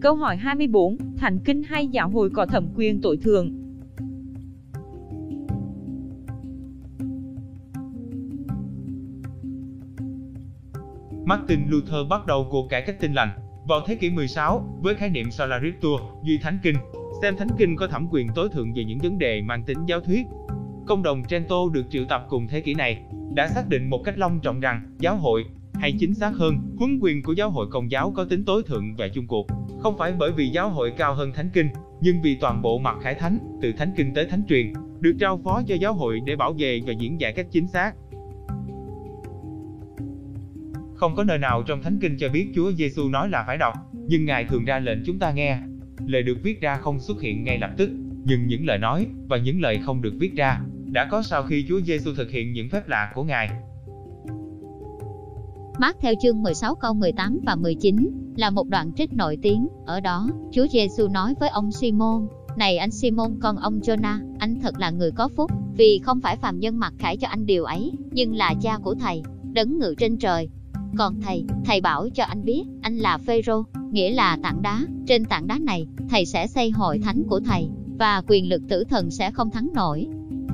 Câu hỏi 24, Thánh kinh hay giáo hội có thẩm quyền tội thường? Martin Luther bắt đầu cuộc cải cách tin lành vào thế kỷ 16 với khái niệm Sola Scriptura, duy thánh kinh, xem thánh kinh có thẩm quyền tối thượng về những vấn đề mang tính giáo thuyết. Công đồng Trento được triệu tập cùng thế kỷ này đã xác định một cách long trọng rằng giáo hội, hay chính xác hơn, huấn quyền của giáo hội công giáo có tính tối thượng và chung cuộc. Không phải bởi vì giáo hội cao hơn Thánh Kinh, nhưng vì toàn bộ mặt khải thánh, từ Thánh Kinh tới Thánh Truyền, được trao phó cho giáo hội để bảo vệ và diễn giải cách chính xác. Không có nơi nào trong Thánh Kinh cho biết Chúa Giêsu nói là phải đọc, nhưng Ngài thường ra lệnh chúng ta nghe. Lời được viết ra không xuất hiện ngay lập tức, nhưng những lời nói và những lời không được viết ra đã có sau khi Chúa Giêsu thực hiện những phép lạ của Ngài. Mát theo chương 16 câu 18 và 19 là một đoạn trích nổi tiếng. Ở đó, Chúa Giêsu nói với ông Simon, này anh Simon con ông Jonah, anh thật là người có phúc, vì không phải phàm nhân mặc khải cho anh điều ấy, nhưng là cha của thầy, đấng ngự trên trời. Còn thầy, thầy bảo cho anh biết, anh là Phêrô, nghĩa là tảng đá. Trên tảng đá này, thầy sẽ xây hội thánh của thầy, và quyền lực tử thần sẽ không thắng nổi.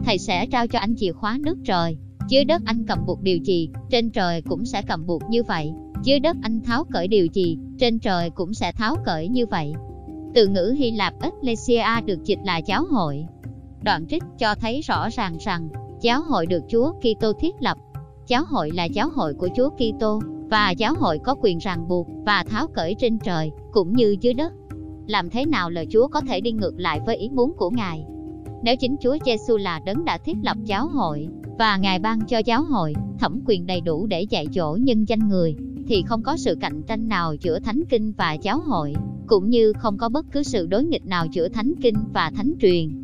Thầy sẽ trao cho anh chìa khóa nước trời, dưới đất anh cầm buộc điều gì, trên trời cũng sẽ cầm buộc như vậy. Dưới đất anh tháo cởi điều gì, trên trời cũng sẽ tháo cởi như vậy. Từ ngữ Hy Lạp Ecclesia được dịch là giáo hội. Đoạn trích cho thấy rõ ràng rằng, giáo hội được Chúa Kitô thiết lập. Giáo hội là giáo hội của Chúa Kitô và giáo hội có quyền ràng buộc và tháo cởi trên trời cũng như dưới đất. Làm thế nào lời Chúa có thể đi ngược lại với ý muốn của Ngài? Nếu chính Chúa Giêsu là đấng đã thiết lập giáo hội, và Ngài ban cho giáo hội thẩm quyền đầy đủ để dạy dỗ nhân danh người, thì không có sự cạnh tranh nào giữa thánh kinh và giáo hội, cũng như không có bất cứ sự đối nghịch nào giữa thánh kinh và thánh truyền.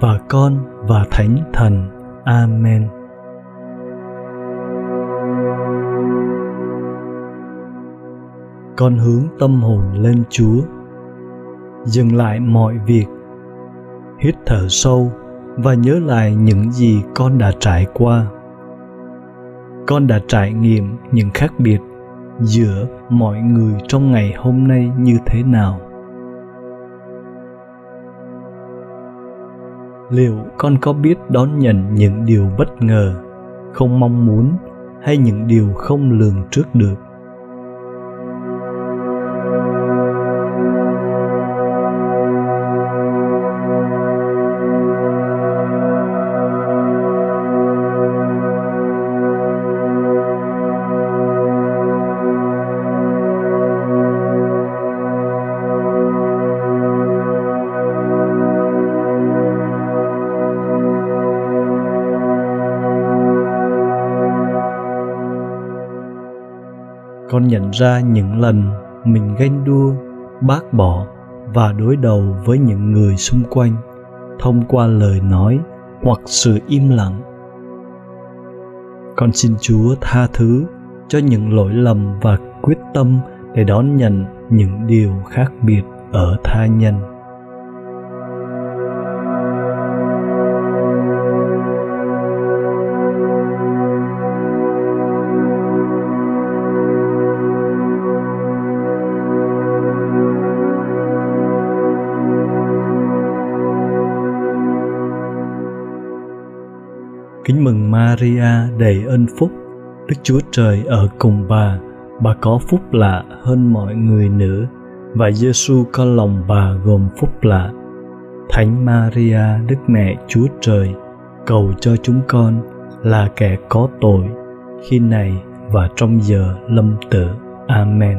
và Con và Thánh Thần. Amen. Con hướng tâm hồn lên Chúa. Dừng lại mọi việc. Hít thở sâu và nhớ lại những gì con đã trải qua. Con đã trải nghiệm những khác biệt giữa mọi người trong ngày hôm nay như thế nào liệu con có biết đón nhận những điều bất ngờ, không mong muốn, hay những điều không lường trước được? Con nhận ra những lần mình ganh đua, bác bỏ và đối đầu với những người xung quanh thông qua lời nói hoặc sự im lặng. Con xin chúa tha thứ cho những lỗi lầm và quyết tâm để đón nhận những điều khác biệt ở tha nhân. Kính mừng Maria đầy ơn phúc, Đức Chúa Trời ở cùng bà, bà có phúc lạ hơn mọi người nữ, và Giêsu con lòng bà gồm phúc lạ. Thánh Maria, Đức Mẹ Chúa Trời, cầu cho chúng con là kẻ có tội, khi này và trong giờ lâm tử. Amen.